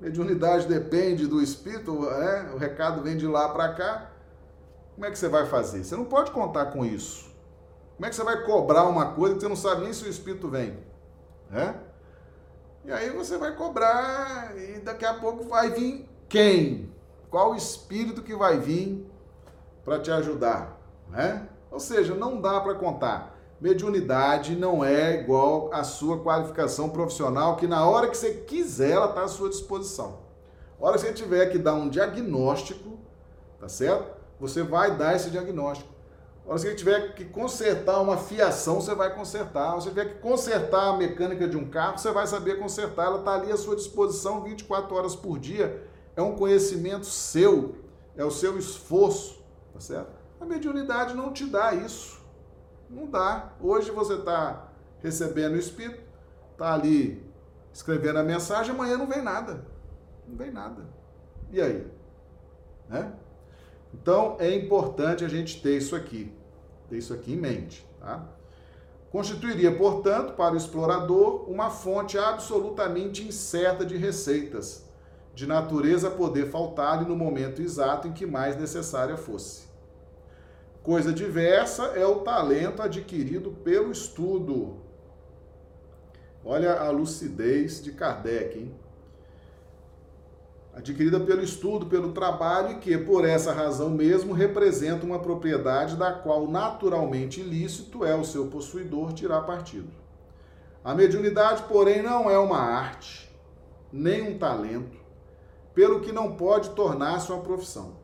Mediunidade depende do espírito, né? o recado vem de lá para cá. Como é que você vai fazer? Você não pode contar com isso. Como é que você vai cobrar uma coisa que você não sabe nem se o espírito vem? Né? E aí você vai cobrar e daqui a pouco vai vir quem? Qual espírito que vai vir para te ajudar? Né? Ou seja, não dá para contar. Mediunidade não é igual à sua qualificação profissional, que na hora que você quiser, ela está à sua disposição. A hora que você tiver que dar um diagnóstico, tá certo? Você vai dar esse diagnóstico. A hora que você tiver que consertar uma fiação, você vai consertar. Se você tiver que consertar a mecânica de um carro, você vai saber consertar. Ela está ali à sua disposição 24 horas por dia. É um conhecimento seu, é o seu esforço, tá certo? A mediunidade não te dá isso. Não dá. Hoje você está recebendo o Espírito, está ali escrevendo a mensagem, amanhã não vem nada. Não vem nada. E aí? Né? Então é importante a gente ter isso aqui, ter isso aqui em mente. Tá? Constituiria, portanto, para o explorador uma fonte absolutamente incerta de receitas, de natureza a poder faltar-lhe no momento exato em que mais necessária fosse. Coisa diversa é o talento adquirido pelo estudo. Olha a lucidez de Kardec, hein? Adquirida pelo estudo, pelo trabalho, e que, por essa razão mesmo, representa uma propriedade da qual naturalmente ilícito é o seu possuidor tirar partido. A mediunidade, porém, não é uma arte, nem um talento, pelo que não pode tornar-se uma profissão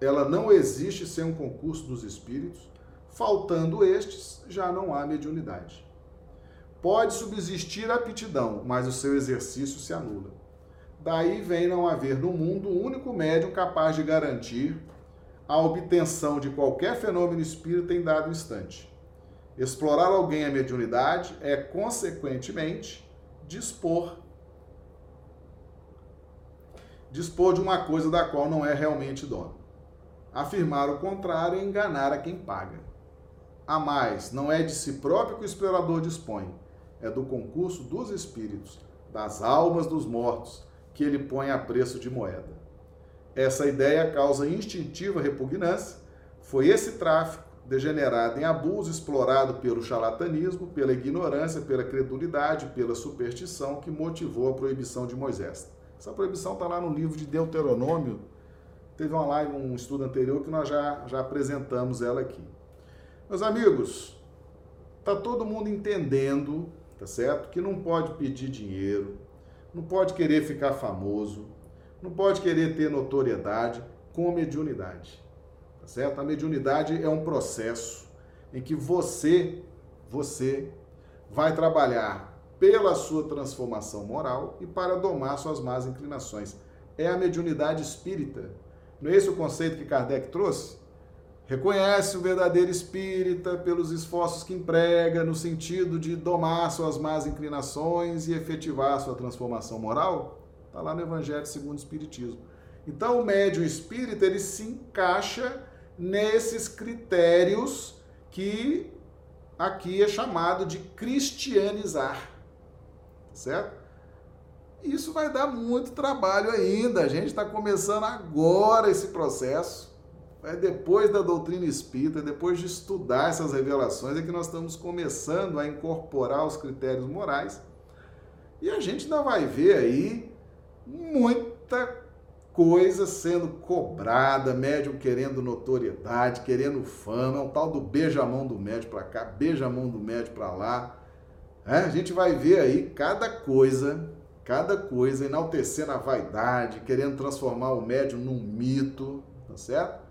ela não existe sem um concurso dos espíritos, faltando estes, já não há mediunidade. Pode subsistir a aptidão, mas o seu exercício se anula. Daí vem não haver no mundo um único médium capaz de garantir a obtenção de qualquer fenômeno espírita em dado instante. Explorar alguém a mediunidade é, consequentemente, dispor. Dispor de uma coisa da qual não é realmente dono. Afirmar o contrário é enganar a quem paga. A mais, não é de si próprio que o explorador dispõe, é do concurso dos espíritos, das almas dos mortos, que ele põe a preço de moeda. Essa ideia causa instintiva repugnância. Foi esse tráfico, degenerado em abuso, explorado pelo charlatanismo, pela ignorância, pela credulidade, pela superstição, que motivou a proibição de Moisés. Essa proibição está lá no livro de Deuteronômio. Teve uma live, um estudo anterior que nós já, já apresentamos ela aqui. Meus amigos, tá todo mundo entendendo, tá certo? Que não pode pedir dinheiro, não pode querer ficar famoso, não pode querer ter notoriedade com mediunidade. Tá certo? A mediunidade é um processo em que você, você vai trabalhar pela sua transformação moral e para domar suas más inclinações. É a mediunidade espírita. Não é esse o conceito que Kardec trouxe? Reconhece o verdadeiro espírita pelos esforços que emprega no sentido de domar suas más inclinações e efetivar sua transformação moral? Está lá no Evangelho segundo o Espiritismo. Então, o médium espírita ele se encaixa nesses critérios que aqui é chamado de cristianizar. Certo? Isso vai dar muito trabalho ainda. A gente está começando agora esse processo é depois da doutrina espírita, depois de estudar essas revelações, é que nós estamos começando a incorporar os critérios morais. E a gente ainda vai ver aí muita coisa sendo cobrada, médium querendo notoriedade, querendo fama, é um tal do beija-mão do médium para cá, beija-mão do médium para lá. É, a gente vai ver aí cada coisa, cada coisa enaltecendo a vaidade, querendo transformar o médium num mito, tá certo?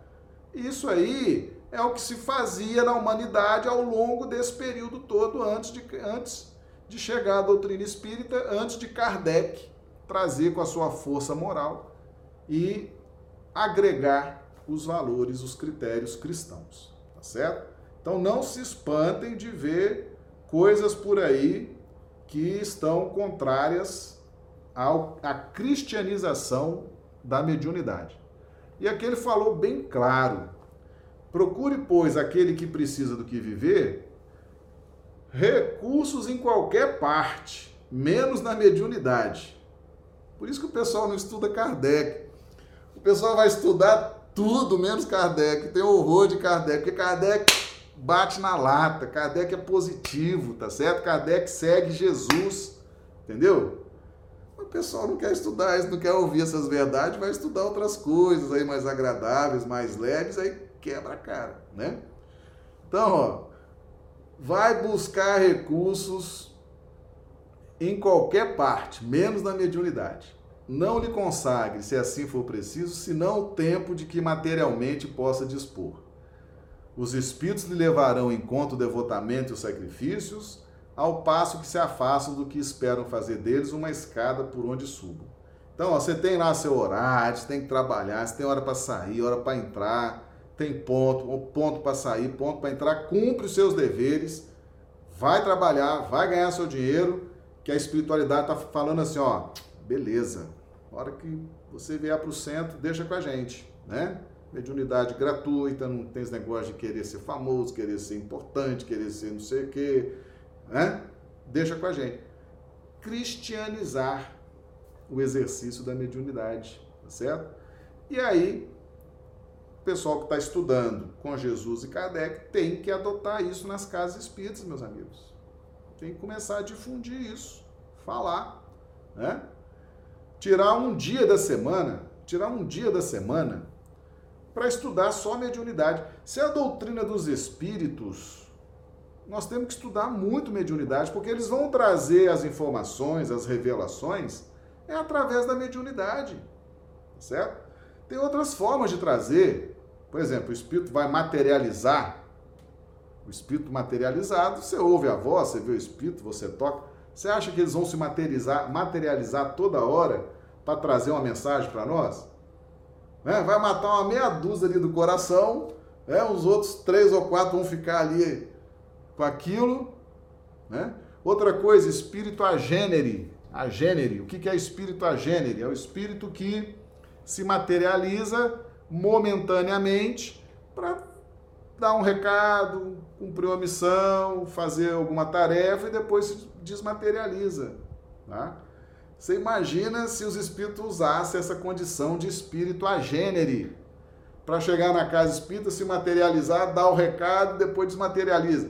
Isso aí é o que se fazia na humanidade ao longo desse período todo, antes de, antes de chegar à doutrina espírita, antes de Kardec trazer com a sua força moral e agregar os valores, os critérios cristãos, tá certo? Então não se espantem de ver coisas por aí que estão contrárias ao, à cristianização da mediunidade. E aqui ele falou bem claro: procure, pois, aquele que precisa do que viver, recursos em qualquer parte, menos na mediunidade. Por isso que o pessoal não estuda Kardec. O pessoal vai estudar tudo menos Kardec. Tem horror de Kardec, porque Kardec bate na lata. Kardec é positivo, tá certo? Kardec segue Jesus, entendeu? Pessoal não quer estudar não quer ouvir essas verdades, vai estudar outras coisas aí mais agradáveis, mais leves, aí quebra a cara, né? Então, ó, vai buscar recursos em qualquer parte, menos na mediunidade. Não lhe consagre, se assim for preciso, senão o tempo de que materialmente possa dispor. Os espíritos lhe levarão em conta o devotamento e os sacrifícios, ao passo que se afastam do que esperam fazer deles uma escada por onde subam. Então, ó, você tem lá seu horário, você tem que trabalhar, você tem hora para sair, hora para entrar, tem ponto, ponto para sair, ponto para entrar, cumpre os seus deveres, vai trabalhar, vai ganhar seu dinheiro, que a espiritualidade está falando assim, ó, beleza, hora que você vier para o centro, deixa com a gente, né? Mediunidade gratuita, não tem esse negócio de querer ser famoso, querer ser importante, querer ser não sei o quê, né? Deixa com a gente. Cristianizar o exercício da mediunidade, tá certo? E aí, o pessoal que está estudando com Jesus e Kardec tem que adotar isso nas casas espíritas, meus amigos. Tem que começar a difundir isso, falar, né? Tirar um dia da semana, tirar um dia da semana para estudar só mediunidade. Se a doutrina dos espíritos nós temos que estudar muito mediunidade, porque eles vão trazer as informações, as revelações, é através da mediunidade, certo? Tem outras formas de trazer, por exemplo, o espírito vai materializar, o espírito materializado, você ouve a voz, você vê o espírito, você toca, você acha que eles vão se materializar, materializar toda hora para trazer uma mensagem para nós? Né? Vai matar uma meia dúzia ali do coração, né? os outros três ou quatro vão ficar ali com aquilo, né? Outra coisa, espírito agênere. Agênere. O que é espírito agênere? É o espírito que se materializa momentaneamente para dar um recado, cumprir uma missão, fazer alguma tarefa e depois se desmaterializa. Tá? Você imagina se os espíritos usassem essa condição de espírito agênere para chegar na casa espírita, se materializar, dar o recado e depois desmaterializa.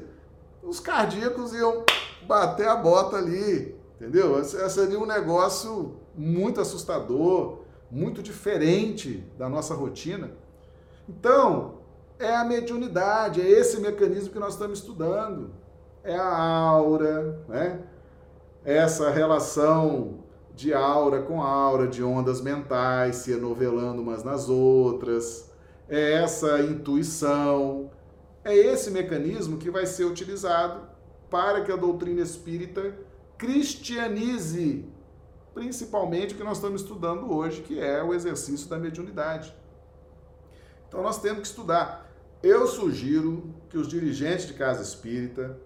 Os cardíacos iam bater a bota ali, entendeu? Seria um negócio muito assustador, muito diferente da nossa rotina. Então, é a mediunidade, é esse mecanismo que nós estamos estudando. É a aura, né? Essa relação de aura com aura, de ondas mentais se enovelando umas nas outras. É essa intuição. É esse mecanismo que vai ser utilizado para que a doutrina espírita cristianize principalmente o que nós estamos estudando hoje, que é o exercício da mediunidade. Então nós temos que estudar. Eu sugiro que os dirigentes de casa espírita,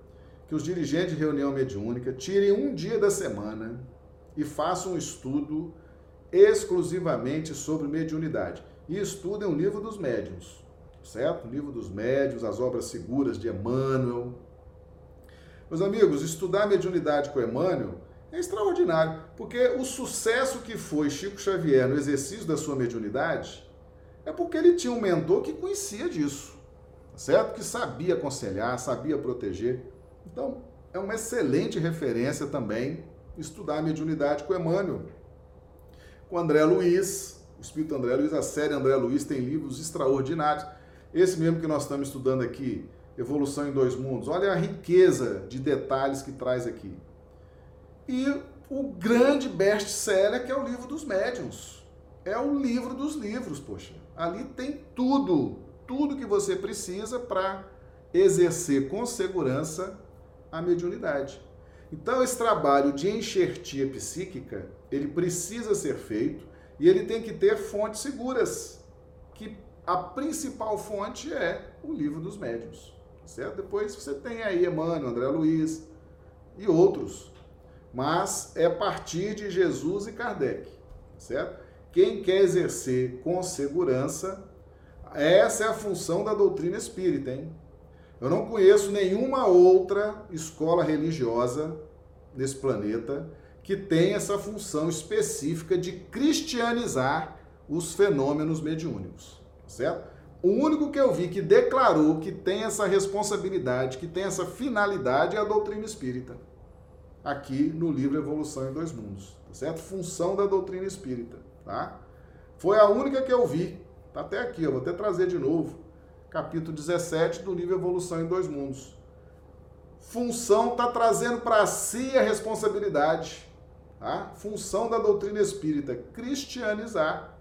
que os dirigentes de reunião mediúnica tirem um dia da semana e façam um estudo exclusivamente sobre mediunidade. E estudem o livro dos médiuns, certo? O livro dos médiuns, as obras seguras de Emmanuel. Meus amigos, estudar mediunidade com Emmanuel é extraordinário, porque o sucesso que foi Chico Xavier no exercício da sua mediunidade é porque ele tinha um mentor que conhecia disso, certo? Que sabia aconselhar, sabia proteger. Então, é uma excelente referência também estudar mediunidade com Emmanuel. Com André Luiz, o Espírito André Luiz, a série André Luiz tem livros extraordinários. Esse mesmo que nós estamos estudando aqui, Evolução em Dois Mundos, olha a riqueza de detalhes que traz aqui. E o grande best-seller que é o livro dos médiuns. É o livro dos livros, poxa. Ali tem tudo, tudo que você precisa para exercer com segurança a mediunidade. Então, esse trabalho de enxertia psíquica, ele precisa ser feito e ele tem que ter fontes seguras, que a principal fonte é o livro dos médiuns, certo? Depois você tem aí Emmanuel, André Luiz e outros, mas é a partir de Jesus e Kardec, certo? Quem quer exercer com segurança, essa é a função da doutrina espírita, hein? Eu não conheço nenhuma outra escola religiosa nesse planeta que tem essa função específica de cristianizar os fenômenos mediúnicos, certo? O único que eu vi que declarou que tem essa responsabilidade, que tem essa finalidade é a doutrina espírita. Aqui no livro Evolução em Dois Mundos, tá certo? Função da doutrina espírita tá? Foi a única que eu vi. Tá até aqui, eu vou até trazer de novo. Capítulo 17 do livro Evolução em Dois Mundos. Função está trazendo para si a responsabilidade. Tá? Função da doutrina espírita, cristianizar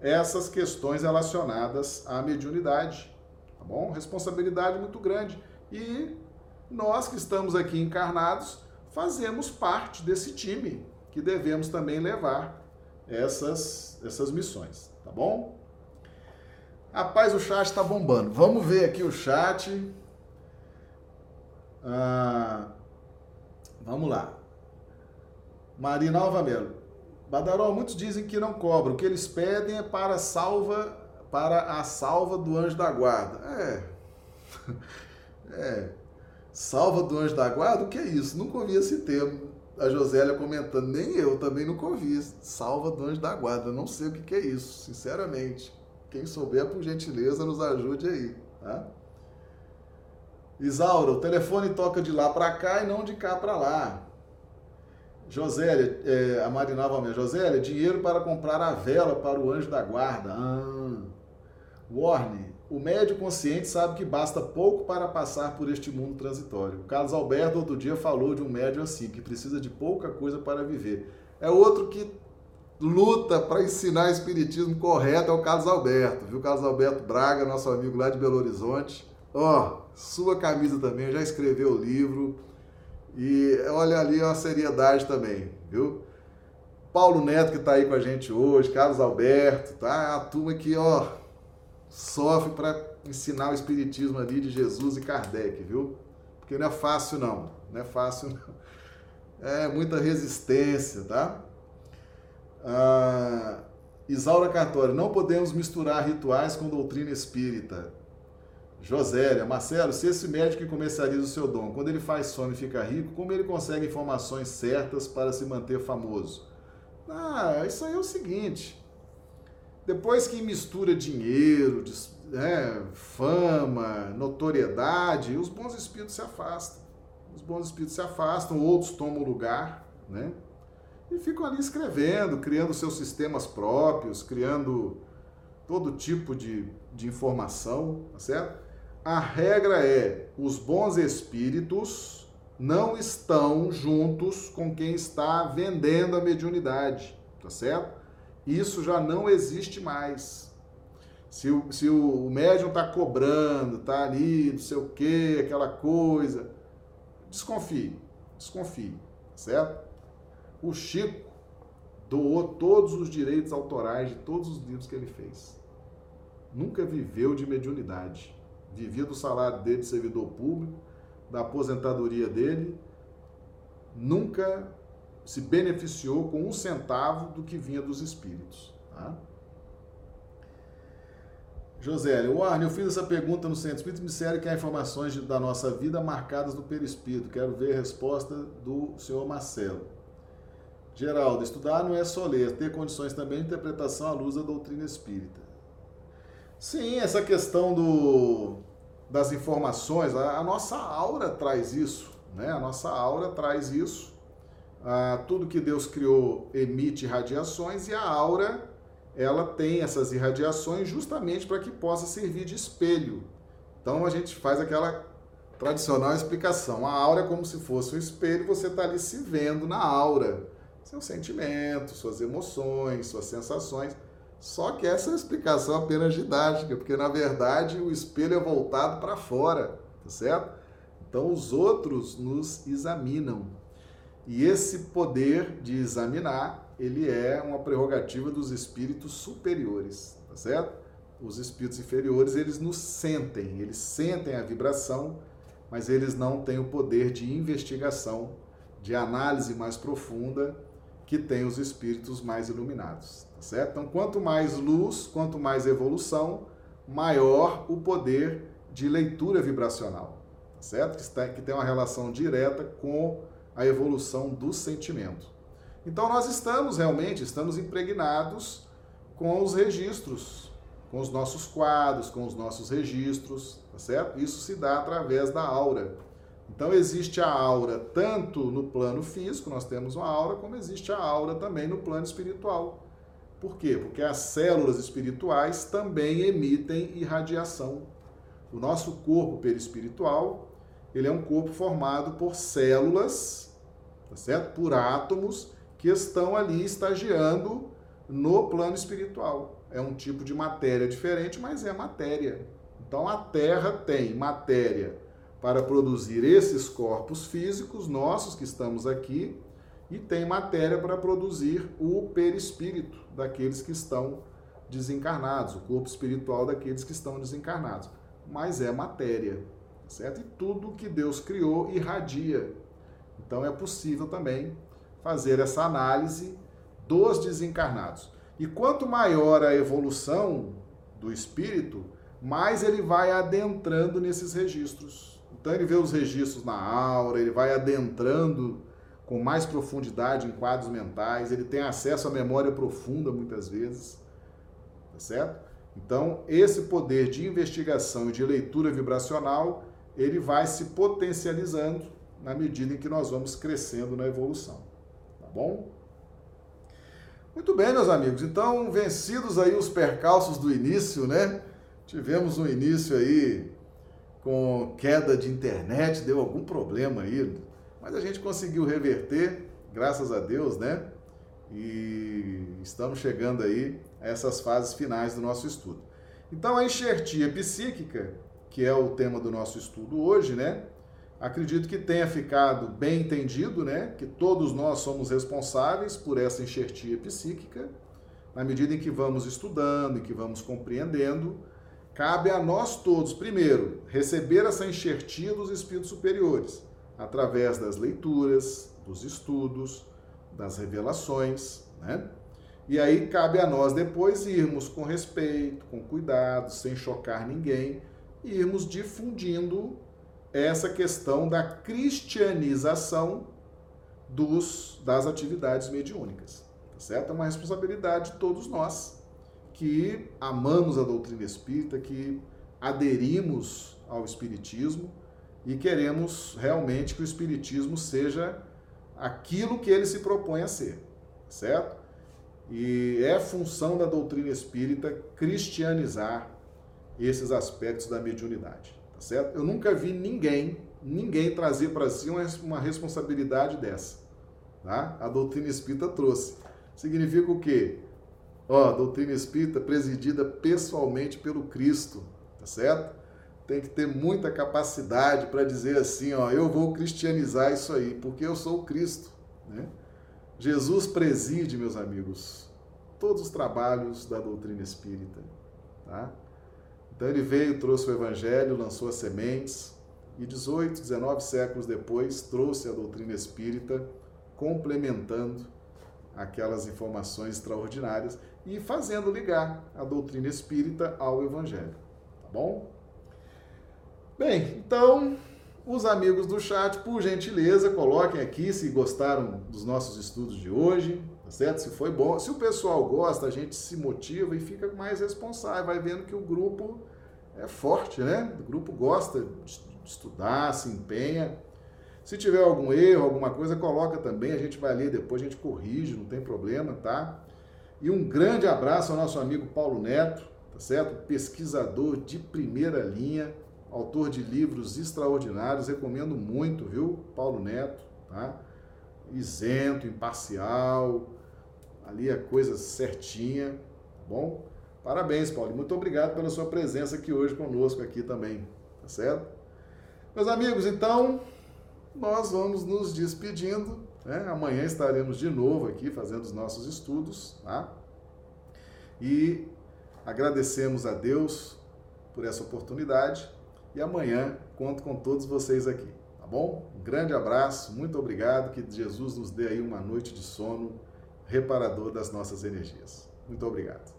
essas questões relacionadas à mediunidade. Tá bom? Responsabilidade muito grande. E nós que estamos aqui encarnados fazemos parte desse time que devemos também levar essas, essas missões, tá bom? Rapaz, o chat está bombando. Vamos ver aqui o chat. Ah, vamos lá. Marina Alvamelo. Badaró, muitos dizem que não cobram. O que eles pedem é para salva, para a salva do anjo da guarda. É. É. Salva do anjo da guarda? O que é isso? Nunca ouvi esse termo a Josélia comentando, nem eu também nunca ouvi. Salva do anjo da guarda, não sei o que, é isso, sinceramente. Quem souber, por gentileza, nos ajude aí, tá? O telefone toca de lá para cá e não de cá para lá. Josélia, é, a Marinava mesmo. Josélia, dinheiro para comprar a vela para o anjo da guarda. Ah. Warne, o médio consciente sabe que basta pouco para passar por este mundo transitório. Carlos Alberto outro dia falou de um médio assim, que precisa de pouca coisa para viver. É outro que luta para ensinar espiritismo correto, é o Carlos Alberto, viu? Carlos Alberto Braga, nosso amigo lá de Belo Horizonte. Ó, oh, sua camisa também, já escreveu o livro. E olha ali a seriedade também, viu? Paulo Neto que está aí com a gente hoje, Carlos Alberto, tá? A turma aqui, ó, sofre para ensinar o espiritismo ali de Jesus e Kardec, viu? porque não é fácil não, não é fácil não. É muita resistência, tá? Ah, Isaura Cartório, não podemos misturar rituais com doutrina espírita. Josélia, Marcelo, se esse médico que comercializa o seu dom, quando ele faz sono e fica rico, como ele consegue informações certas para se manter famoso? Ah, isso aí é o seguinte. Depois que mistura dinheiro, né, fama, notoriedade, os bons espíritos se afastam. Os bons espíritos se afastam, outros tomam lugar, né? E ficam ali escrevendo, criando seus sistemas próprios, criando todo tipo de, de informação, tá certo? A regra é: os bons espíritos não estão juntos com quem está vendendo a mediunidade, tá certo? Isso já não existe mais. Se o, se o médium está cobrando, está ali, não sei o que, aquela coisa, desconfie, desconfie, certo? O Chico doou todos os direitos autorais de todos os livros que ele fez. Nunca viveu de mediunidade. Vivia do salário dele de servidor público, da aposentadoria dele. Nunca se beneficiou com um centavo do que vinha dos espíritos. Tá? José, Warne, eu fiz essa pergunta no Centro Espírito me disseram que há informações da nossa vida marcadas no perispírito. Quero ver a resposta do senhor Marcelo. Geraldo, estudar não é só ler, ter condições também de interpretação à luz da doutrina espírita. Sim, essa questão do, das informações, a, a nossa aura traz isso, né? A nossa aura traz isso. Ah, tudo que Deus criou emite radiações e a aura ela tem essas irradiações justamente para que possa servir de espelho. Então a gente faz aquela tradicional explicação. A aura é como se fosse um espelho, você está ali se vendo na aura. Seus sentimentos, suas emoções, suas sensações. Só que essa é uma explicação apenas didática, porque na verdade o espelho é voltado para fora, tá certo? Então os outros nos examinam. E esse poder de examinar ele é uma prerrogativa dos espíritos superiores, tá certo? Os espíritos inferiores, eles nos sentem, eles sentem a vibração, mas eles não têm o poder de investigação, de análise mais profunda que tem os espíritos mais iluminados, tá certo? Então, quanto mais luz, quanto mais evolução, maior o poder de leitura vibracional, tá certo? Que, está, que tem uma relação direta com a evolução do sentimento. Então nós estamos realmente, estamos impregnados com os registros, com os nossos quadros, com os nossos registros, tá certo? Isso se dá através da aura. Então existe a aura tanto no plano físico, nós temos uma aura, como existe a aura também no plano espiritual. Por quê? Porque as células espirituais também emitem irradiação. O nosso corpo perispiritual, ele é um corpo formado por células, tá certo? Por átomos que estão ali estagiando no plano espiritual. É um tipo de matéria diferente, mas é matéria. Então a Terra tem matéria para produzir esses corpos físicos nossos que estamos aqui e tem matéria para produzir o perispírito daqueles que estão desencarnados, o corpo espiritual daqueles que estão desencarnados. Mas é matéria, certo? E tudo que Deus criou irradia. Então é possível também fazer essa análise dos desencarnados. E quanto maior a evolução do espírito, mais ele vai adentrando nesses registros. Então ele vê os registros na aura, ele vai adentrando com mais profundidade em quadros mentais, ele tem acesso à memória profunda muitas vezes, tá certo? Então, esse poder de investigação e de leitura vibracional, ele vai se potencializando na medida em que nós vamos crescendo na evolução bom? Muito bem, meus amigos. Então, vencidos aí os percalços do início, né? Tivemos um início aí com queda de internet, deu algum problema aí, mas a gente conseguiu reverter, graças a Deus, né? E estamos chegando aí a essas fases finais do nosso estudo. Então, a enxertia psíquica, que é o tema do nosso estudo hoje, né? Acredito que tenha ficado bem entendido, né, que todos nós somos responsáveis por essa enxertia psíquica, na medida em que vamos estudando, em que vamos compreendendo, cabe a nós todos, primeiro, receber essa enxertia dos espíritos superiores, através das leituras, dos estudos, das revelações, né? E aí cabe a nós depois irmos com respeito, com cuidado, sem chocar ninguém, irmos difundindo essa questão da cristianização dos, das atividades mediúnicas. Tá certo? É uma responsabilidade de todos nós que amamos a doutrina espírita, que aderimos ao espiritismo e queremos realmente que o espiritismo seja aquilo que ele se propõe a ser, certo? E é função da doutrina espírita cristianizar esses aspectos da mediunidade, tá certo? Eu nunca vi ninguém ninguém trazer para si uma responsabilidade dessa. Tá? A doutrina espírita trouxe. Significa o quê? Ó, doutrina espírita presidida pessoalmente pelo Cristo, tá certo? Tem que ter muita capacidade para dizer assim, ó, eu vou cristianizar isso aí, porque eu sou o Cristo, né? Jesus preside, meus amigos, todos os trabalhos da doutrina espírita, tá? Então ele veio, trouxe o evangelho, lançou as sementes, e 18, 19 séculos depois trouxe a doutrina espírita complementando aquelas informações extraordinárias e fazendo ligar a doutrina espírita ao evangelho, tá bom? Bem, então, os amigos do chat, por gentileza, coloquem aqui se gostaram dos nossos estudos de hoje, tá certo? Se foi bom. Se o pessoal gosta, a gente se motiva e fica mais responsável, vai vendo que o grupo é forte, né? O grupo gosta estudar, se empenha. Se tiver algum erro, alguma coisa, coloca também, a gente vai ler depois, a gente corrige, não tem problema, tá? E um grande abraço ao nosso amigo Paulo Neto, tá certo? Pesquisador de primeira linha, autor de livros extraordinários, recomendo muito, viu? Paulo Neto, tá? Isento, imparcial, ali a coisa certinha, tá bom? Parabéns, Paulo. Muito obrigado pela sua presença aqui hoje conosco aqui também, tá certo? Meus amigos, então nós vamos nos despedindo. Né? Amanhã estaremos de novo aqui fazendo os nossos estudos, tá? E agradecemos a Deus por essa oportunidade e amanhã conto com todos vocês aqui, tá bom? Um grande abraço, muito obrigado, que Jesus nos dê aí uma noite de sono reparador das nossas energias. Muito obrigado.